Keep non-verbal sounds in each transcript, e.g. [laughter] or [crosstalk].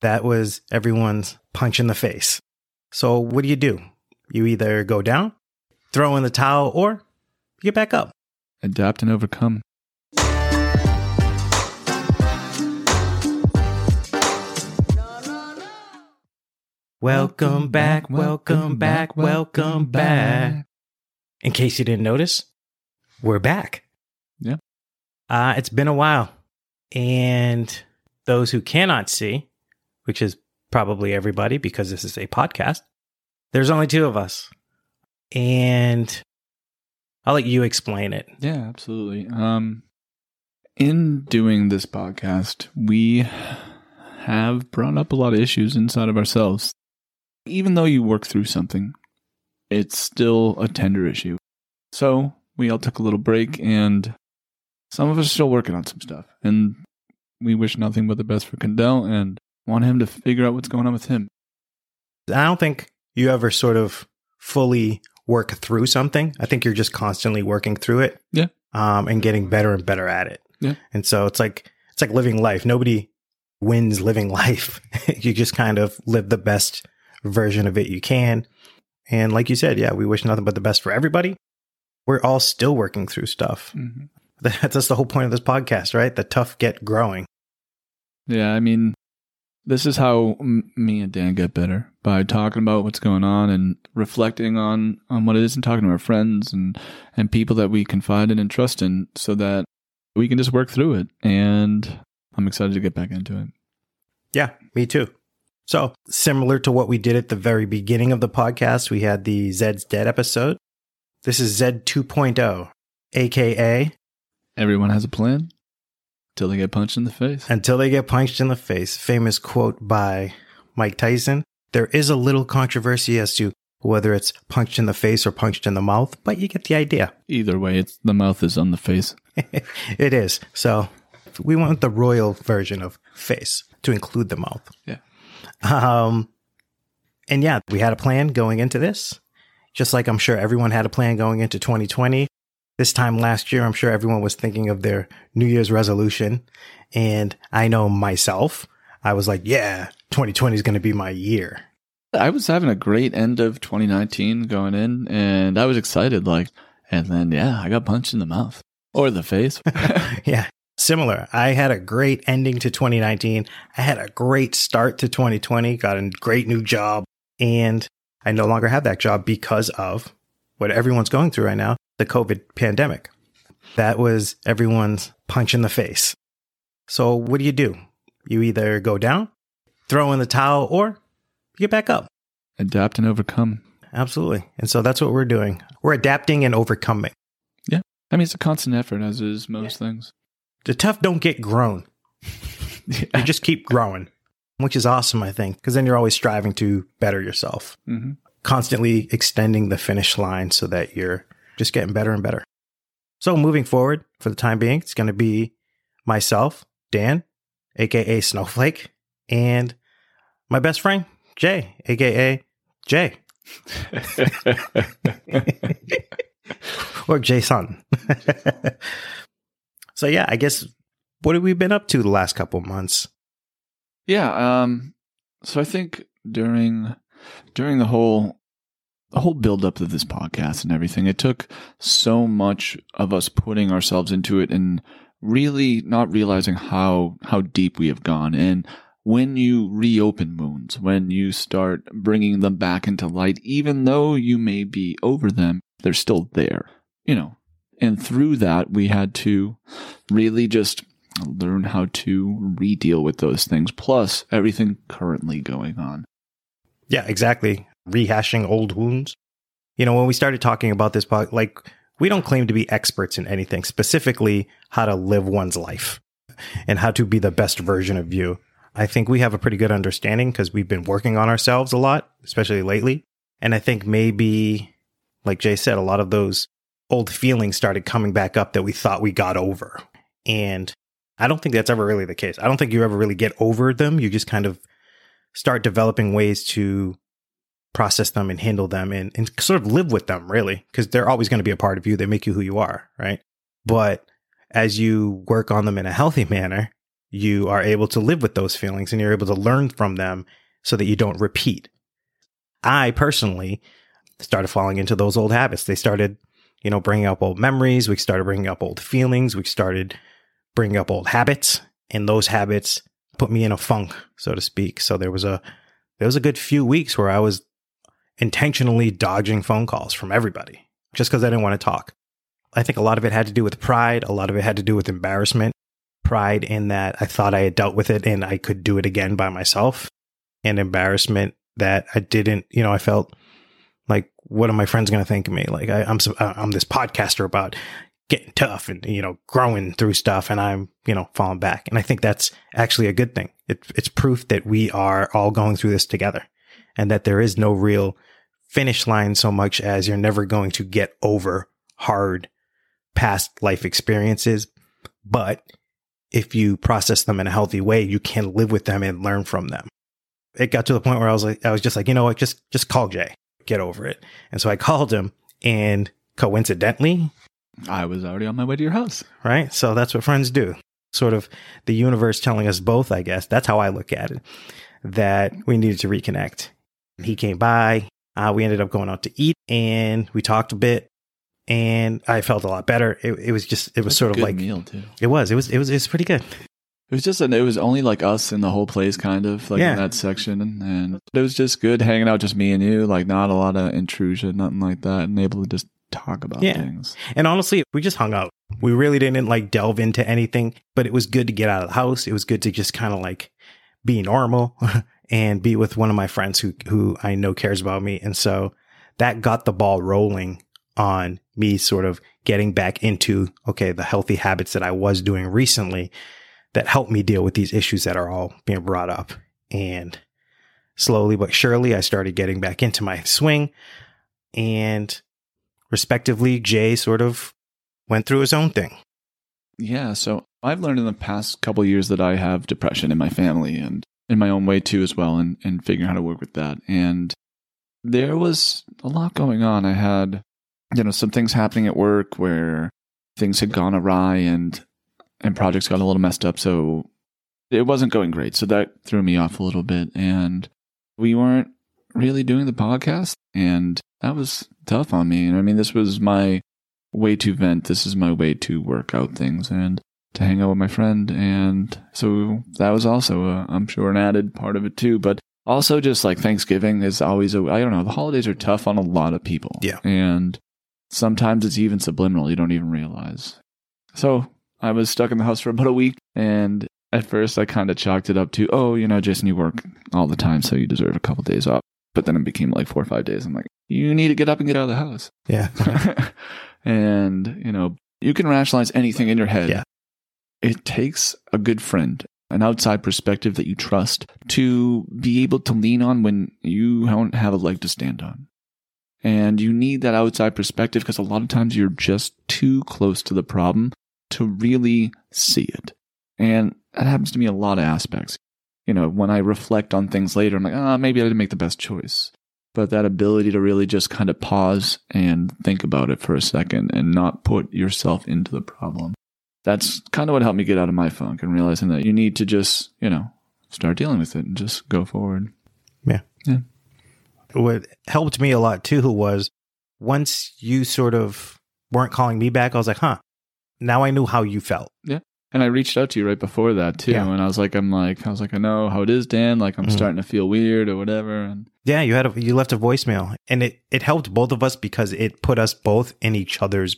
That was everyone's punch in the face. So, what do you do? You either go down, throw in the towel, or get back up. Adapt and overcome. Welcome back, welcome back, welcome back. In case you didn't notice, we're back. Yeah. Uh, it's been a while. And those who cannot see, which is probably everybody because this is a podcast, there's only two of us. And I'll let you explain it. Yeah, absolutely. Um, in doing this podcast, we have brought up a lot of issues inside of ourselves. Even though you work through something, it's still a tender issue. So we all took a little break, and some of us are still working on some stuff. And we wish nothing but the best for Kendall and want him to figure out what's going on with him. I don't think you ever sort of fully work through something. I think you're just constantly working through it. Yeah. Um, and getting better and better at it. Yeah. And so it's like it's like living life. Nobody wins living [laughs] life. you just kind of live the best version of it you can. And like you said, yeah, we wish nothing but the best for everybody. We're all still working through stuff. Mm-hmm. [laughs] That's the whole point of this podcast, right? The tough get growing. Yeah, I mean, this is how m- me and Dan get better by talking about what's going on and reflecting on on what it is and talking to our friends and and people that we confide in and trust in, so that we can just work through it. And I'm excited to get back into it. Yeah, me too. So, similar to what we did at the very beginning of the podcast, we had the Zed's Dead episode. This is Zed 2.0, aka Everyone has a plan till they get punched in the face. Until they get punched in the face. Famous quote by Mike Tyson. There is a little controversy as to whether it's punched in the face or punched in the mouth, but you get the idea. Either way, it's the mouth is on the face. [laughs] it is. So we want the royal version of face to include the mouth. Yeah. Um, and yeah, we had a plan going into this, just like I'm sure everyone had a plan going into 2020. This time last year, I'm sure everyone was thinking of their New Year's resolution. And I know myself, I was like, yeah, 2020 is going to be my year. I was having a great end of 2019 going in, and I was excited. Like, and then, yeah, I got punched in the mouth or the face. [laughs] [laughs] yeah, similar. I had a great ending to 2019. I had a great start to 2020, got a great new job, and I no longer have that job because of what everyone's going through right now the COVID pandemic. That was everyone's punch in the face. So, what do you do? You either go down, throw in the towel, or you get back up. Adapt and overcome. Absolutely. And so that's what we're doing. We're adapting and overcoming. Yeah. I mean, it's a constant effort, as is most yeah. things. The tough don't get grown. yeah. [laughs] You just keep growing, which is awesome, I think, because then you're always striving to better yourself, mm-hmm. constantly extending the finish line so that you're just getting better and better. So moving forward, for the time being, it's going to be myself, Dan, aka Snowflake, and my best friend, Jay, aka Jay. [laughs] or Jason. [laughs] so yeah, I guess what have we been up to the last couple months? Yeah, um so I think during during the whole the whole buildup of this podcast and everything, it took so much of us putting ourselves into it and really not realizing how how deep we have gone. And when you reopen wounds, when you start bringing them back into light, even though you may be over them, they're still there, you know. And through that, we had to really just learn how to re-deal with those things, plus everything currently going on. Yeah, exactly rehashing old wounds. You know, when we started talking about this, like we don't claim to be experts in anything, specifically how to live one's life and how to be the best version of you. I think we have a pretty good understanding because we've been working on ourselves a lot, especially lately. And I think maybe, like Jay said, a lot of those old feelings started coming back up that we thought we got over. And I don't think that's ever really the case. I don't think you ever really get over them. You just kind of start developing ways to process them and handle them and, and sort of live with them really because they're always going to be a part of you they make you who you are right but as you work on them in a healthy [laughs] manner you are able to live with those feelings and you're able to learn from them so that you don't repeat. I personally started falling into those old habits. They started, you know, bringing up old memories. We started bringing up old feelings. We started bringing up old habits and those habits put me in a funk, so to speak. So there was a, there was a good few weeks where I was intentionally dodging phone calls from everybody just because I didn't want to talk. I think a lot of it had to do with pride. A lot of it had to do with embarrassment. Pride in that I thought I had dealt with it and I could do it again by myself. And embarrassment that I didn't, you know, I felt like, what are my friends going to think of me? Like I, I'm, I'm this podcaster about getting tough and, you know, growing through stuff and I'm, you know, falling back. And I think that's actually a good thing. It, it's proof that we are all going through this together and that there is no real finish line so much as you're never going to get over hard past life experiences. But if you process them in a healthy way, you can live with them and learn from them. It got to the point where I was like, I was just like, you know what, just, just call Jay, get over it. And so I called him and coincidentally, I was already on my way to your house. Right. So that's what friends do. Sort of the universe telling us both, I guess. That's how I look at it, that we needed to reconnect. He came by. Uh, we ended up going out to eat and we talked a bit and I felt a lot better. It, it was just, it was That's sort of like, meal too. it was, it was, it was, it was pretty good. It was just, an, it was only like us in the whole place, kind of like Yeah. in that section, and, and it was just good hanging out, just me and you, like not a lot of intrusion, nothing like that, and able to just talk about Yeah. things. And honestly, we just hung out. We really didn't like delve into anything, but it was good to get out of the house. It was good to just kind of like be normal [laughs] and be with one of my friends who, who I know cares about me. And so that got the ball rolling on me sort of getting back into, okay, the healthy habits that I was doing recently that helped me deal with these issues that are all being brought up. And slowly but surely, I started getting back into my swing and respectively, Jay sort of went through his own thing. Yeah, so I've learned in the past couple years that I have depression in my family and in my own way too as well and, and figuring how to work with that. And there was a lot going on. I had, you know, some things happening at work where things had gone awry and and projects got a little messed up. So it wasn't going great. So that threw me off a little bit. And we weren't really doing the podcast. And that was tough on me. And I mean, this was my way to vent. This is my way to work out things and to hang out with my friend. And so that was also, i I'm sure, an added part of it too. But also, just like Thanksgiving is always, a, I don't know, the holidays are tough on a lot of people. Yeah. And sometimes it's even subliminal. You don't even realize. So I was stuck in the house for about a week. And at first, I kind of chalked it up to, oh, you know, Jason, you work all the time, so you deserve a couple days off. But then it became like four or five days. I'm like, you need to get up and get out of the house. Yeah. [laughs] and, you know, you can rationalize anything in your head. Yeah. It takes a good friend, an outside perspective that you trust to be able to lean on when you don't have a leg to stand on. And you need that outside perspective because a lot of times you're just too close to the problem to really see it. And that happens to me a lot of aspects. You know, when I reflect on things later, I'm like, ah, maybe I didn't make the best choice but that ability to really just kind of pause and think about it for a second and not put yourself into the problem. That's kind of what helped me get out of my funk and realizing that you need to just, you know, start dealing with it and just go forward. Yeah. Yeah. What helped me a lot too was once you sort of weren't calling me back, I was like, huh, now I knew how you felt. Yeah. And I reached out to you right before that too. Yeah. And I was like, I'm like, I was like, I know how it is, Dan. Like, I'm Mhm. starting to feel weird or whatever. And Yeah, you had a, you left a voicemail and it, it helped both of us because it put us both in each other's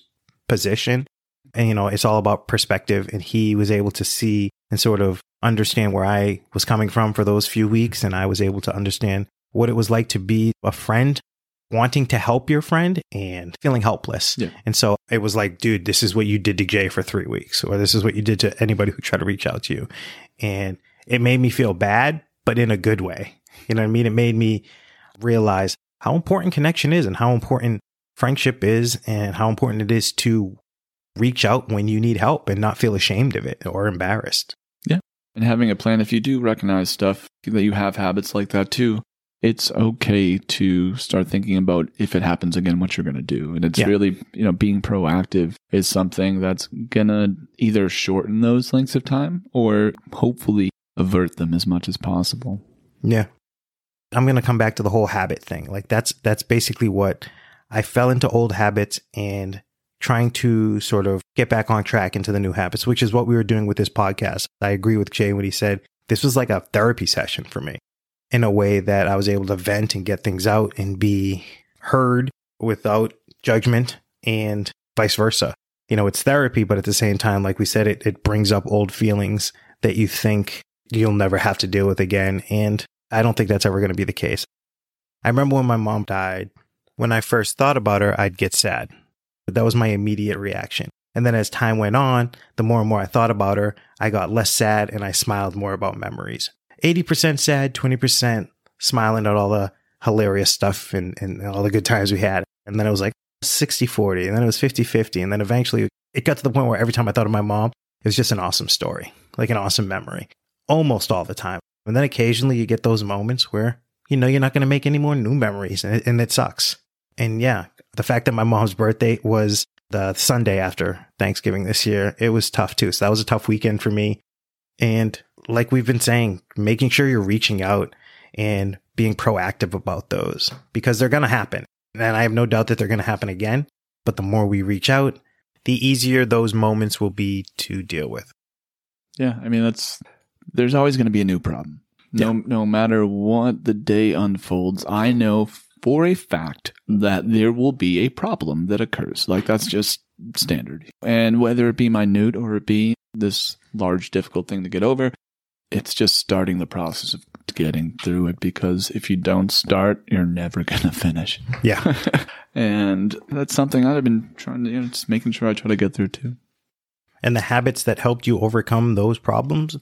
position. And, you know, it's all about perspective. And he was able to see and sort of understand where I was coming from for those few weeks. And I was able to understand what it was like to be a friend, wanting to help your friend and feeling helpless. Yeah. And so it was like, dude, this is what you did to Jay for three weeks, or this is what you did to anybody who tried to reach out to you. And it made me feel bad, but in a good way. You know what I mean? It made me realize how important connection is and how important friendship is and how important it is to reach out when you need help and not feel ashamed of it or embarrassed. Yeah. And having a plan, if you do recognize stuff that you have habits like that too, it's okay to start thinking about if it happens again, what you're going to do. And it's Yeah. really, you know, being proactive is something that's going to either shorten those lengths of time or hopefully avert them as much as possible. Yeah. I'm going to come back to the whole habit thing. Like that's that's basically what I fell into old habits and trying to sort of get back on track into the new habits, which is what we were doing with this podcast. I agree with Jay when he said this was like a therapy session for me in a way that I was able to vent and get things out and be heard without judgment and vice versa. You know, it's therapy, but at the same time, like we said, it, it brings up old feelings that you think you'll never have to deal with again. And I don't think that's ever going to be the case. I remember when my mom died, when I first thought about her, I'd get sad. But that was my immediate reaction. And then as time went on, the more and more I thought about her, I got less sad and I smiled more about memories. 80% sad, 20% smiling at all the hilarious stuff and, and all the good times we had. And then it was like 60 40, and then it was 50 50. And then eventually it got to the point where every time I thought of my mom, it was just an awesome story, like an awesome memory, almost all the time. And then occasionally you get those moments where you know you're not going to make any more new memories and it, and it sucks. And yeah, the fact that my mom's birthday was the Sunday after Thanksgiving this year, it was tough too. So that was a tough weekend for me. And like we've been saying, making sure you're reaching out and being proactive about those because they're going to happen. And I have no doubt that they're going to happen again. But the more we reach out, the easier those moments will be to deal with. Yeah, I mean that's there's always going to be a new problem. No no matter what the day unfolds, I know for a fact that there will be a problem that occurs. Like that's just standard. And whether it be minute or it be this large difficult thing to get over, it's just starting the process of getting through it because if you don't start, you're never [laughs] going to finish. Yeah. [laughs] and that's something I've been trying to, you know, just making sure I try to get through too. and the habits that helped you overcome those problems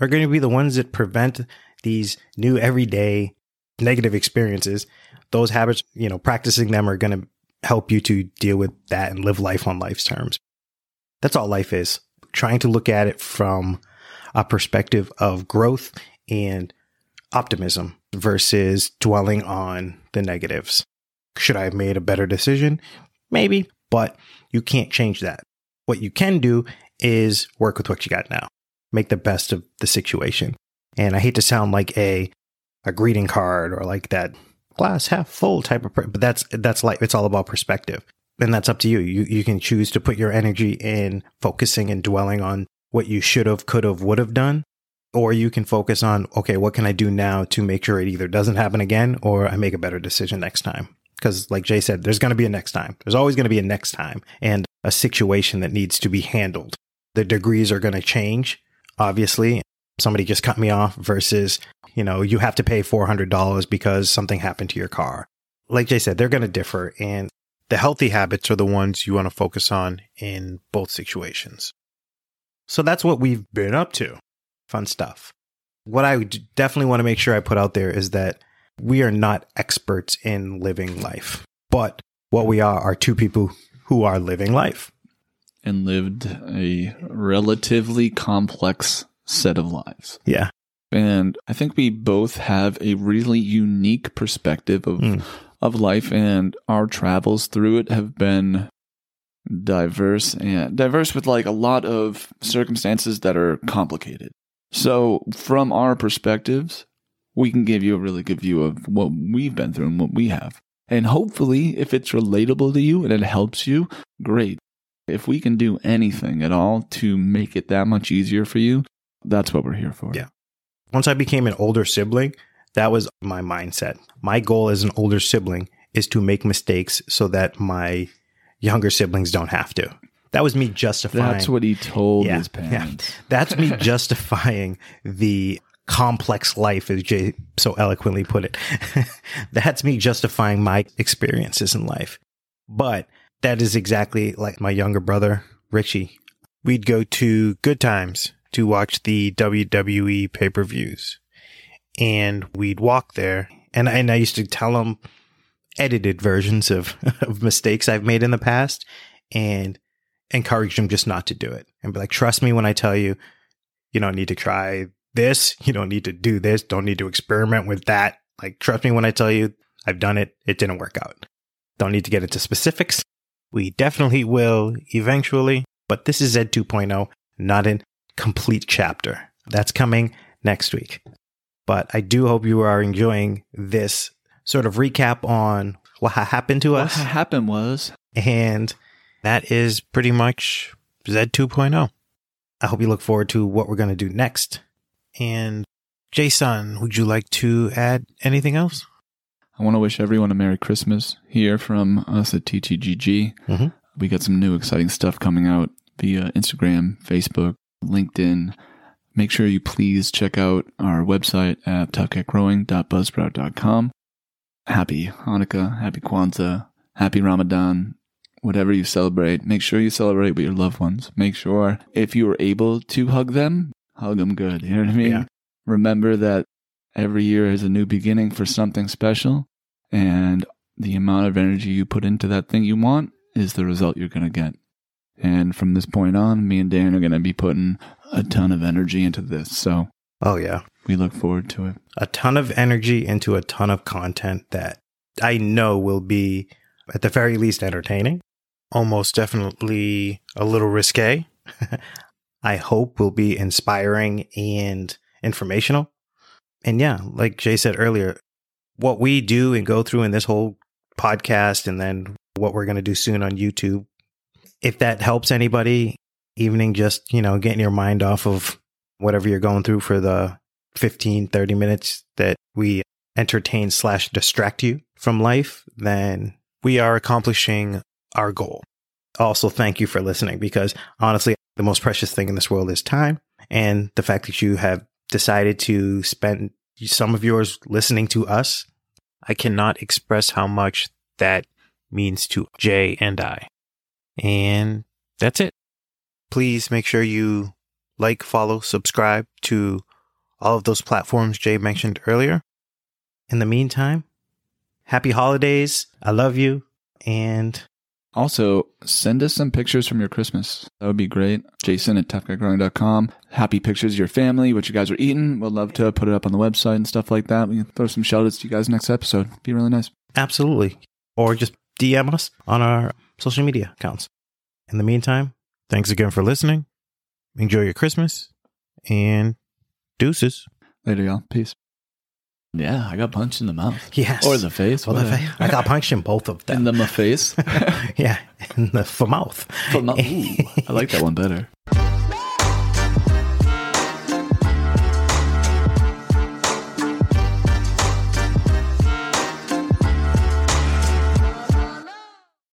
are going to be the ones that prevent these new everyday negative experiences. Those habits, you know, practicing them are going to help you to deal with that and live life on life's terms. That's all life is. Trying to look at it from a perspective of growth and optimism versus dwelling on the negatives. Should I have made a better decision? Maybe, but you can't change that. What you can do is work with what you got now. Make the best of the situation. And I hate to sound like a a greeting card or like that glass half full type of, but that's that's like it's all about perspective, and that's up to you. You you can choose to put your energy in focusing and dwelling on what you should have, could have, would have done, or you can focus on okay, what can I do now to make sure it either doesn't happen again or I make a better decision next time. Because, like Jay said, there's going to be a next time. There's always going to be a next time and a situation that needs to be handled. The degrees are going to change, obviously. Somebody just cut me off versus, you know, you have to pay $400 because something happened to your car. Like Jay said, they're going to differ. And the healthy habits are the ones you want to focus on in both situations. So that's what we've been up to. Fun stuff. What I definitely want to make sure I put out there is that we are not experts in living life, but what we are are two people who are living life. And lived a relatively complex set of lives. Yeah. And I think we both have a really unique perspective of Mm. of life and our travels through it have been diverse and diverse with like a lot of circumstances that are complicated. So from our perspectives, we can give you a really good view of what we've been through and what we have. And hopefully if it's relatable to you and it helps you, great. If we can do anything at all to make it that much easier for you, that's what we're here for. Yeah. Once I became an older sibling, that was my mindset. My goal as an older sibling is to make mistakes so that my younger siblings don't have to. That was me justifying. That's what he told Yeah, his yeah. parents. That's me [laughs] justifying the complex life, as Jay so eloquently put it. [laughs] That's me justifying my experiences in life. But that is exactly like my younger brother, Richie. We'd go to Good Times to watch the WWE pay per views. And we'd walk there. And, and I used to tell him edited versions of, [laughs] of mistakes I've made in the past and encourage him just not to do it and be like, trust me when I tell you, you don't need to try this. You don't need to do this. Don't need to experiment with that Like, trust me when I tell you, I've done it. It didn't work out. Don't need to get into specifics. We definitely will eventually, but this is Z 2.0, not a complete chapter. That's coming next week. But I do hope you are enjoying this sort of recap on what happened to us. What happened was And that is pretty much Z 2.0. I hope you look forward to what we're going to do next. And Jason, would you like to add anything else? I want to wish everyone a Merry Christmas here from us at TTGG. Mhm. We got some new exciting stuff coming out via Instagram, Facebook, LinkedIn. Make sure you please check out our website at toughgetgrowing.buzzsprout.com. Happy Hanukkah, happy Kwanzaa, happy Ramadan, whatever you celebrate. Make sure you celebrate with your loved ones. Make sure if you are able to hug them, hug them good. You know what I mean? Yeah. Remember that every year is a new beginning for something special, and the amount of energy you put into that thing you want is the result you're going to get. And from this point on, me and Dan are going to be putting a ton of energy into this. So Oh, yeah. we look forward to it. A ton of energy into a ton of content that I know will be, at the very least, entertaining. Almost definitely a little risque. [laughs] I hope will be inspiring and informational. And yeah, like Jay said earlier, what we do and go through in this whole podcast and then what we're going to do soon on YouTube, if that helps anybody, evening just, you know, getting your mind off of whatever you're going through for the 15, 30 minutes that we entertain slash distract you from life, then we are accomplishing our goal. Also, thank you for listening because honestly, the most precious thing in this world is time. And the fact that you have decided to spend some of yours listening to us, I cannot express how much that means to Jay and I. And that's it. Please make sure you like, follow, subscribe to all of those platforms Jay mentioned earlier. In the meantime, happy holidays. I love you. And Also, send us some pictures from your Christmas. That would be great. Jason at toughgetgrowing.com. Happy pictures of your family, what you guys are eating. We'd love to put it up on the website and stuff like that. We can throw some shout outs to you guys next episode. Be really nice. absolutely. Or just DM us on our social media accounts. In the meantime, thanks again for listening. Enjoy your Christmas and deuces. Later, y'all. Peace. Yeah, I got punched in the mouth. Yes. Or the face. Or the whatever. fa- I got punched in both of them. In the ma face. [laughs] yeah, in the for mouth. [laughs] Ooh, I like that one better.